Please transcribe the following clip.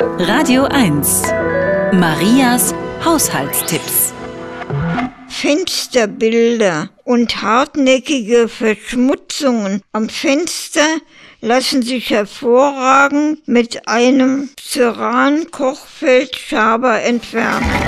Radio 1. Marias Haushaltstipps. Fensterbilder und hartnäckige Verschmutzungen am Fenster lassen sich hervorragend mit einem Ceran-Kochfeldschaber entfernen.